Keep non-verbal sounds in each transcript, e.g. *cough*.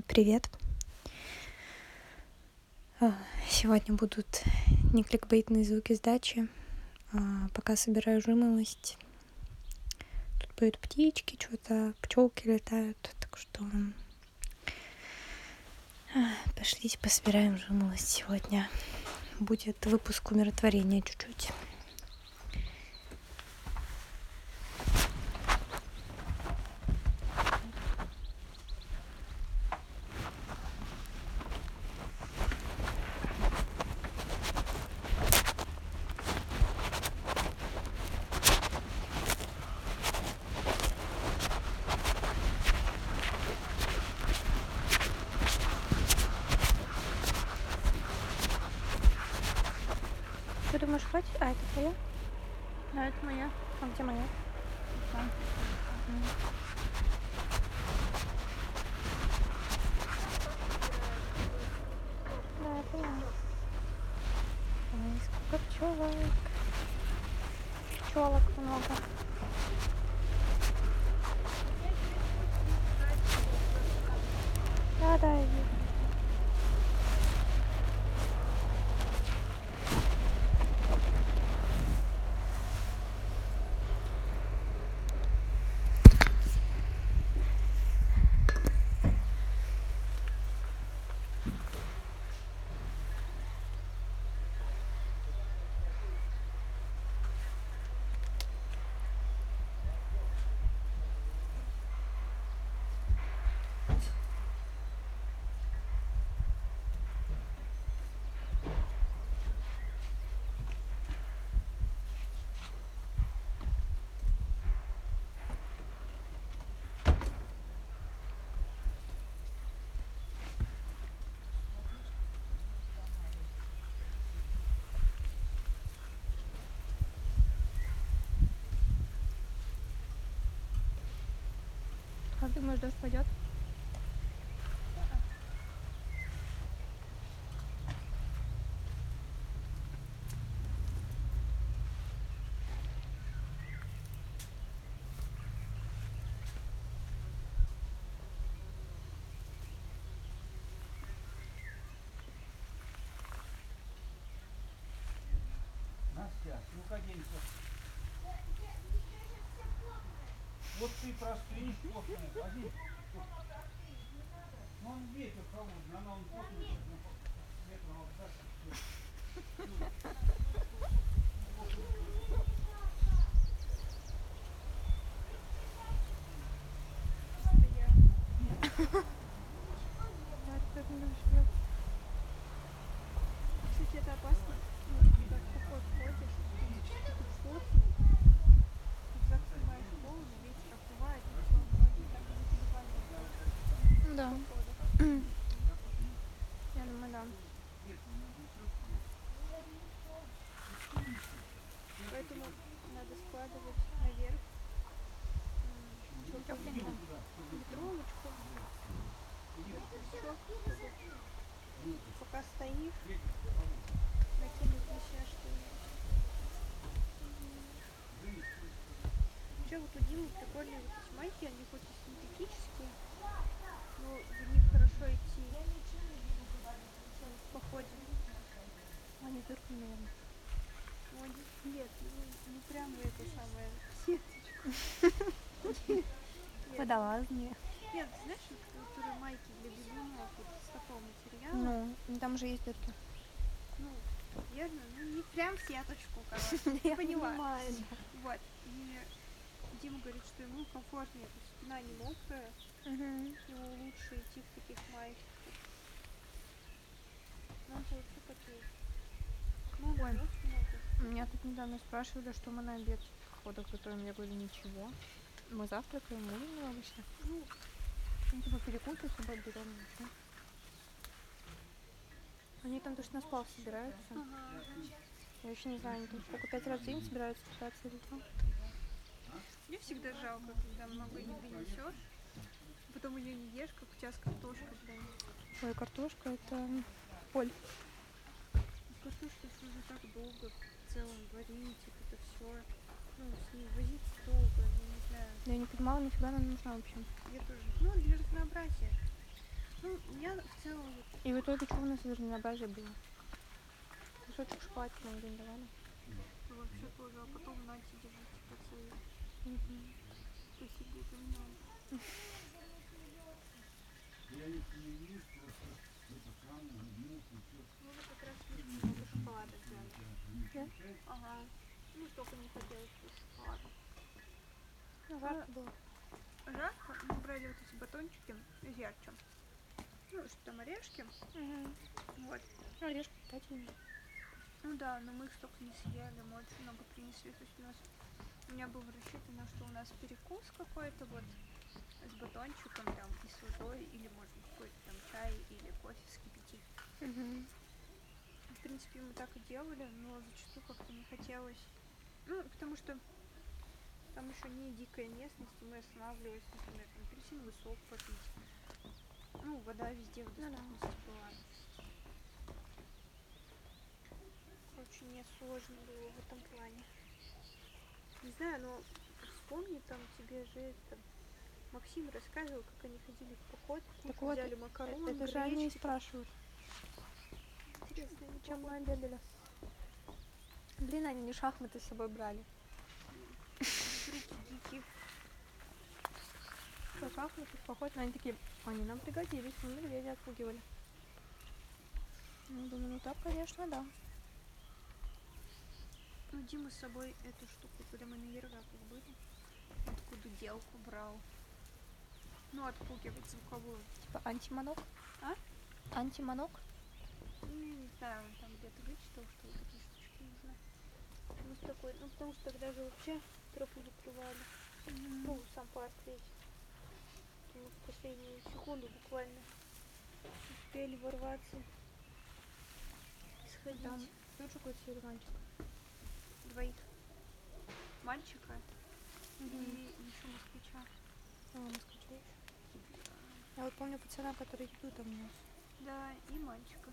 Привет. А, сегодня будут не кликбейтные звуки сдачи. А, пока собираю жимолость. Тут поют птички, что-то пчелки летают. Так что а, пошлите пособираем жимолость сегодня. Будет выпуск умиротворения чуть-чуть. Ты думаешь, хватит? А, это твоя? Да, это моя. А где моя? Там. Да, я поняла. Ой, сколько пчелок. Пчелок много. Да, да, я вижу. Как думаешь, дождь пойдет? Настя, ну каденька. Вот ты простынь плотная, возьми. Ну он ветер холодный, она он плотная, ветром обдашь. Да, теперь не будешь делать. Кстати, это опасно. Ну, когда в поход ходишь, ты тут плотный, рюкзак снимаешь голову, ветер обдувает, и всё, ноги так и забивали. Да. Я думаю, да. Поэтому надо складывать наверх м, Тёпленько. ветровочку. Пока стоишь, накинуть еще что-нибудь. Вообще вот у Димы прикольные вот эти майки, они хоть и синтетические, но в них хорошо идти в. Они только, наверное. Ну, они- нет, ну, не прям это самое сеточку. Водолазные. Нет, знаешь, которые майки для бегунов вот с такого материала, Ну, там же есть дырки. ну, верно, ну не прям сеточку, короче, *laughs* ты поняла. понимаю. Вот, и Дима говорит, что ему комфортнее, то есть спина не мокрая, ему лучше идти в таких майках. Ну, это вообще потеет. Ну, Ой. Меня тут недавно спрашивали, что мы на обед в походах готовим. Я говорю, ничего. Мы завтракаем, ужинаем обычно. Ну, типа перекусы с собой берем, ничего. Они там точно на спал собираются. ага. Я вообще не знаю, они там сколько, пять раз в день собираются питаться или что. Мне всегда жалко, когда много еды несешь, потом ее не ешь, как у тебя с картошкой, блин. Ой, картошка это поль. Картошку же уже так долго целом варить, это все. Ну, с ней возиться долго, ну, не знаю. Я не понимала, нафига она нужна вообще. Я тоже. Ну, для разнообразия. Ну, я в целом И в итоге что у нас на базе было? Кусочек шоколадки нам день давали. вообще тоже, а потом на тебе типа целый. Спасибо за много. Я если не есть, просто это странно, ну. Ну вот как раз слишком много шоколада взяли. Да? Ага. Ну столько не хотелось шоколада. Ну, жарко было. Жарко, мы брали вот эти батончики из ярче. Ну, что там орешки. Угу. Вот. Ну, орешки питательные. Ну да, но мы их столько не съели, мы очень много принесли. То есть у нас у меня было рассчитано, что у нас перекус какой-то вот с батончиком там и с водой, или может быть какой-то там чай или кофе вскипятить. Угу. В принципе, мы так и делали, но зачастую как-то не хотелось. Ну, потому что там еще не дикая местность, и мы останавливались, например, там апельсиновый сок попить. Ну, вода везде в Ну доступности была. Короче, мне сложно было в этом плане. Не знаю, но вспомни, там тебе же это... Максим рассказывал, как они ходили в поход, Так вот, взяли макарон, Это же они и гречки. спрашивают, чем мы обедали. Блин, они не шахматы с собой брали. Что, шахматы, поход, они такие, они нам пригодились, мы медведя отпугивали. Ну, думаю, ну так, конечно, да. Ну, Дима с собой эту штуку, когда мы на Ерваках были, откуда делку брал. Ну, отпугивать звуковую. Типа антимонок? А? Антимонок? Ну, я не знаю, он там где-то вычитал, что вот такие штучки нужны. Ну, с такой, ну, потому что тогда же вообще тропу закрывали. Ну, сам парк весь. Мы в последнюю секунду буквально успели ворваться. Сходить. Там тоже какой-то серый мальчик. Двоих. Мальчика и еще москвича. А, москвича еще. Я вот помню пацана, который еду там нес. Да, и мальчика.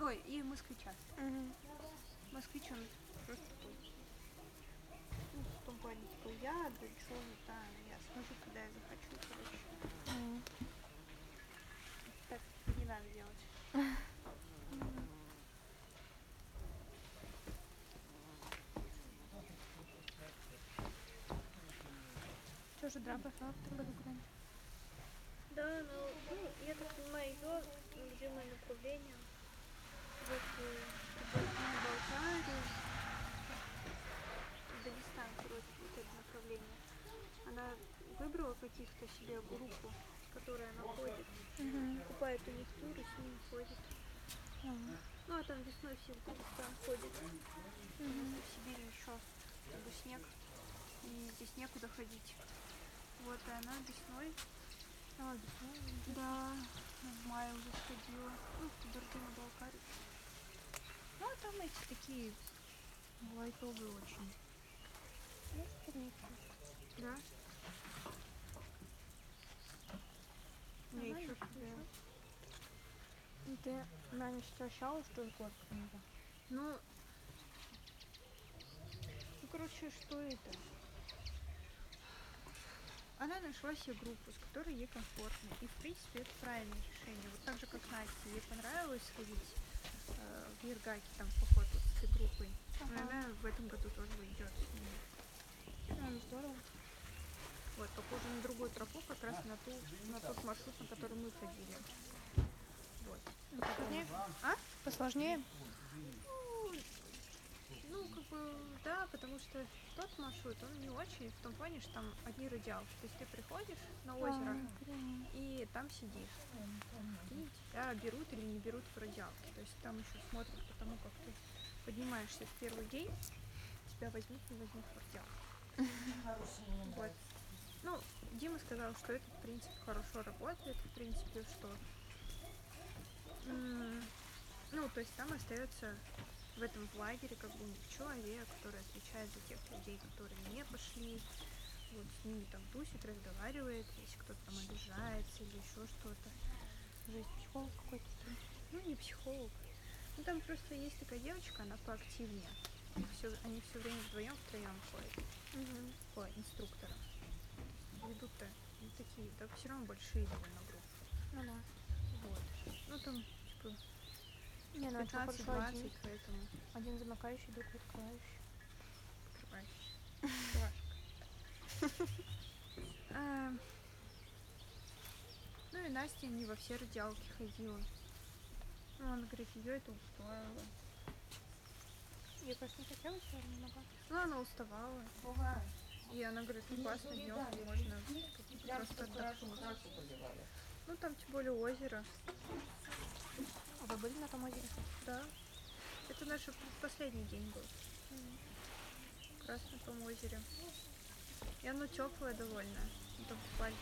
Ой, и москвича. Угу. Москвич он просто такой. Ну, в том плане, типа, я, что да, я смогу, когда я захочу, короче. Так не надо делать. Что же, драка пошла в году куда-нибудь? Да, но, ну, я так понимаю, ее любимое направление э, Болгарию, Дагестан, короче, вот это направление. Она выбрала каких-то себе группу, с которой она ходит, Угу. покупает у них тур с ними ходит. Ну, а там весной все в Дагестан ходят. Что в Сибири еще как бы снег, и здесь некуда ходить. Вот, и она весной, А, да, в мае уже сходила, ну, в Кабардино-Балкарию. Ну, а там эти такие лайтовые очень. Ну. Да? Не, Нормально, еще хорошо. Ну, Ты раньше ощущала, что это горка книга? Ну, ну, короче, что это? Она нашла себе группу, с которой ей комфортно. И, в принципе, это правильное решение. Вот так же, как Насте, ей понравилось сходить э, в Ергаке, там, поход вот с этой группой. И Ага. она в этом году тоже идет ними. Ну, здорово. Вот, похоже на другую тропу, как раз на, ту, на тот маршрут, на который мы ходили. Вот. Посложнее? А? Посложнее? Ну, ну, как бы, да, потому что тот маршрут, он не очень, в том плане, что там одни радиалки. То есть ты приходишь на озеро А, и там сидишь. Тебя берут или не берут в радиалки. То есть там еще смотрят по тому, как ты поднимаешься в первый день, тебя возьмут, не возьмут в радиалку. Вот. Ну, Дима сказал, что это, в принципе, хорошо работает, в принципе, что... Ну, то есть там остается в этом лагере как бы человек, который отвечает за тех людей, которые не пошли. Вот с ними там тусит, разговаривает, если кто-то там обижается или еще что-то. Жесть, психолог какой-то. Ну, не психолог. Ну, там просто есть такая девочка, она поактивнее. Их всё- они все время вдвоем втроем ходят по инструкторам. Ведут-то не такие, да все равно большие довольно группы. Ну да. Вот. там, типа, Не, ну а чё, 15-20, хорошо, один, поэтому один замыкающий, другой открывающий. открываешь. *laughs* А, Ну и Настя не во все разделки ходила. Ну, она говорит, ее это устроило. Я, конечно, не хотела сегодня много. Ну, она уставала. И она говорит, ну классно, днем можно просто отдохнуть. Ну, там тем более озеро. А вы были на том озере? Да. Это наш последний день был. Как раз на том озере. И оно теплое довольно. Там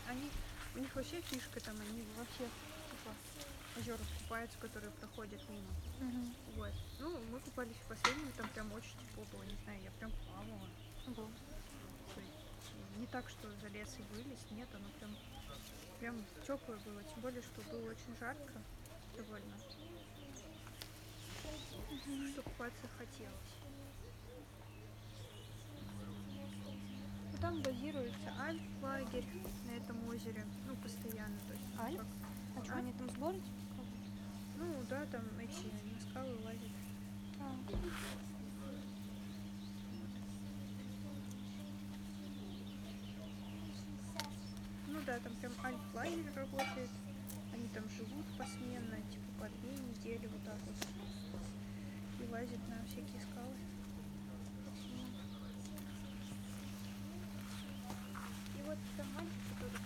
Они, у них вообще фишка там, они вообще типа озера купаются, которые проходят мимо. Угу. Вот. Ну, мы купались в последнем, там прям очень тепло было, не знаю, я прям плавала. Есть не так, что залез и вылез, нет, оно прям, прям теплое было, тем более, что было очень жарко довольно. Что купаться хотелось. Там базируется Альф-лагерь на этом озере, ну, постоянно. То есть, Альф? как- А что, А? они там сборы? ну, да, там эти на скалы лазят. А, Ну да, там прям альф-лагерь работает. Они там живут посменно, типа по две недели вот так вот. И лазят на всякие скалы. Вот там мальчик, который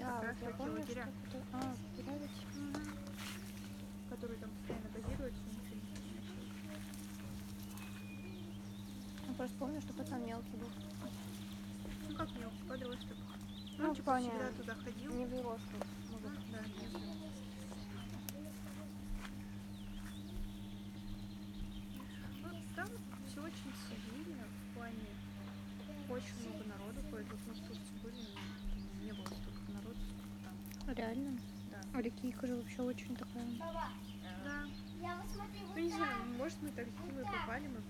да, вот я помню, что... А, Пиравич. которые там постоянно ничего не Я просто помню, что пацан мелкий был. Ну как мелкий подросток. Ну, Ну, типа всегда туда ходил. Не взрослый. Ну, мужик. да, нет. Ну, там все очень цивильно в плане очень много народу ходит. Вот мы в Турции были, не было столько народу, сколько там. Реально? Да. А Рекийка же вообще очень такая... Да. Ну не знаю, может мы так мы попали, мы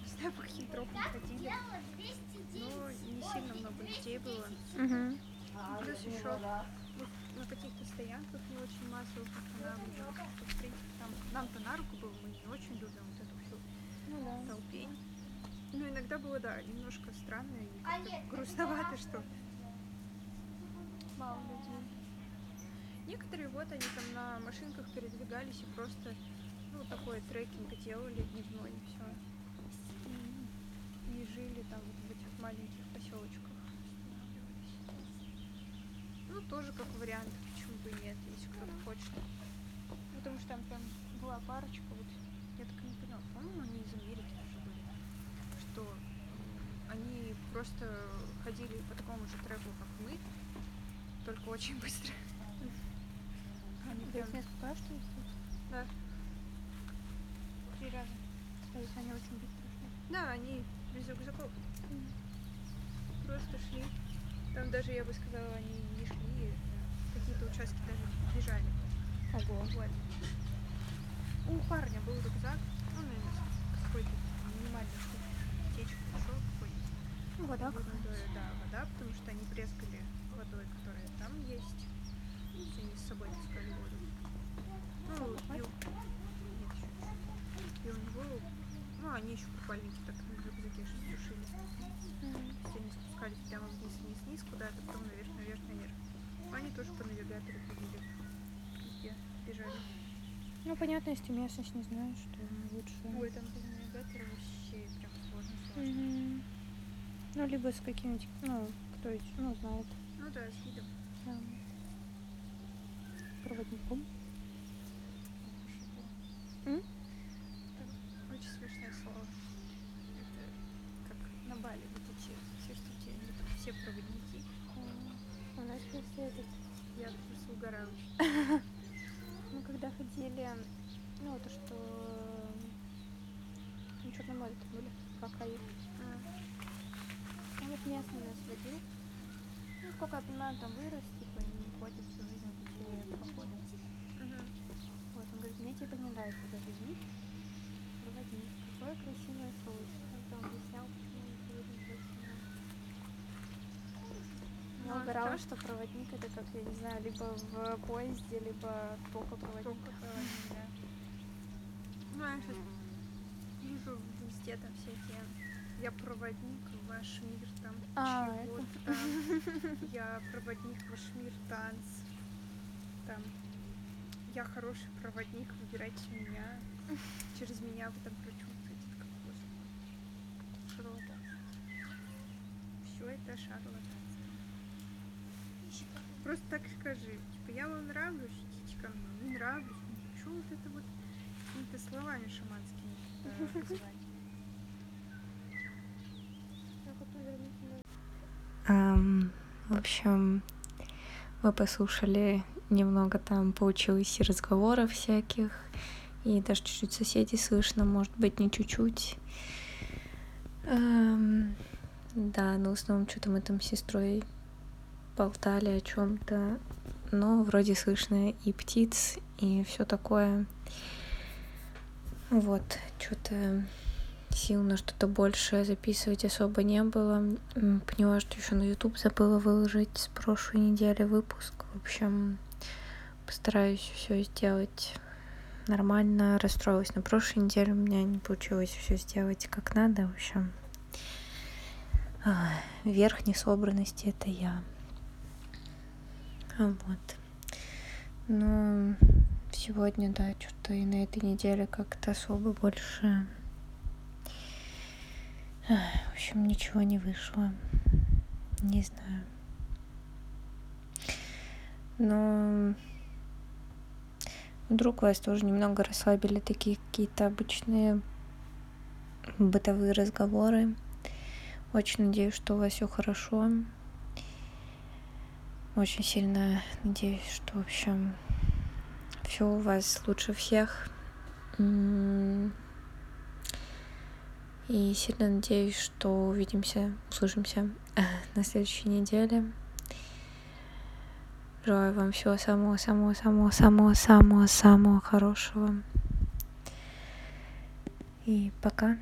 не знаю, по каким тропам ходили. Но не сильно много людей было. Угу. Плюс еще на каких-то стоянках не очень массово останавливались. что, В принципе, там нам-то на руку было, мы не очень любим вот Ну да. толпень. Ну, иногда было, да, немножко странно и как-то грустновато, что мало людей. Некоторые вот они там на машинках передвигались и просто, ну, такой трекинг делали дневной и все. И жили там вот в этих маленьких поселочках. Ну, тоже как вариант, почему бы и нет, если кто-то хочет. Потому что там прям была парочка, вот, я так и не поняла, по-моему, они из Америки даже были, что они просто ходили по такому же треку, как мы, только очень быстро. Они прям, несколько раз, что ли? да. Три раза. То есть они очень быстро шли. Да, они без рюкзаков. Просто шли. Там даже, я бы сказала, они не шли, а какие-то участки даже бежали. Ого. Вот. У парня был рюкзак, ну, с какой-то минимальной штукой. Течку нашел какой-нибудь. Ну, вода Водой, какая-то. да, вода, потому что они брезгали водой, которая там есть. Есть Они с собой таскали воду. Ну, и. И у него, ну, они еще купальники так в рюкзаке же сушили. Есть они спускались прямо вниз, вниз, вниз куда-то, потом наверх, наверх, наверх. Они тоже по навигатору ходили. Везде бежали. Ну, понятно, если местность не знаешь, то лучше... Ой, там без навигатора вообще прям сложно, сложно. Мгм. Ну, либо с каким-нибудь, ну, кто ну, знает, Ну да, с видом. да, проводником. М? Очень смешное слово. Это как на Бали вот эти все штуки, они там все проводники. У нас просто этот, Я просто угораю очень. Ходили, ну, это что, на Черном море были, как Аид. А, Ну, вот местный нас водил. Ну, сколько я понимаю, он там вырос, типа, не ходит всю жизнь в такие походы. мгм. Вот, он говорит, мне типа не нравится даже вид. Проводник. Какое красивое солнце. Он объяснял, почему он сегодня красиво. Мне выбирала, что проводник это как, я не знаю, либо в поезде, либо только проводник. Только проводник, да. Ну, я сейчас вижу везде там всякие. Я проводник в ваш мир там А, чего-то. *laughs* Я проводник в ваш мир танцев. Там. Я хороший проводник, выбирайте меня. Через меня вы там прочувствуете, как. Шарлатан. Все это шарлатанство. Просто так скажи. Типа, я вам нравлюсь, идите ко мне. Не нравлюсь. Что вот это вот какими-то словами шаманскими э, *laughs* называть? В общем, мы послушали немного там, получилось и разговоров всяких, и даже чуть-чуть соседей слышно, может быть, не чуть-чуть. Ам, да, но в основном что-то мы там с сестрой болтали о чем-то, но вроде слышно и птиц, и все такое. Вот, что-то сил на что-то большее записывать особо не было. Поняла, что еще на YouTube забыла выложить с прошлой недели выпуск. В общем, постараюсь все сделать нормально. Расстроилась на прошлой неделе, у меня не получилось все сделать как надо. В общем, а, верх несобранности это я. А Вот. Ну, сегодня, да, что-то и на этой неделе как-то особо больше В общем, ничего не вышло. Не знаю. Но вдруг вас тоже немного расслабили такие какие-то обычные бытовые разговоры. Очень надеюсь, что у вас все хорошо. Очень сильно надеюсь, что, в общем, все у вас лучше всех. И сильно надеюсь, что увидимся, услышимся *laughs* на следующей неделе. Желаю вам всего самого-самого-самого-самого-самого-самого хорошего. И пока.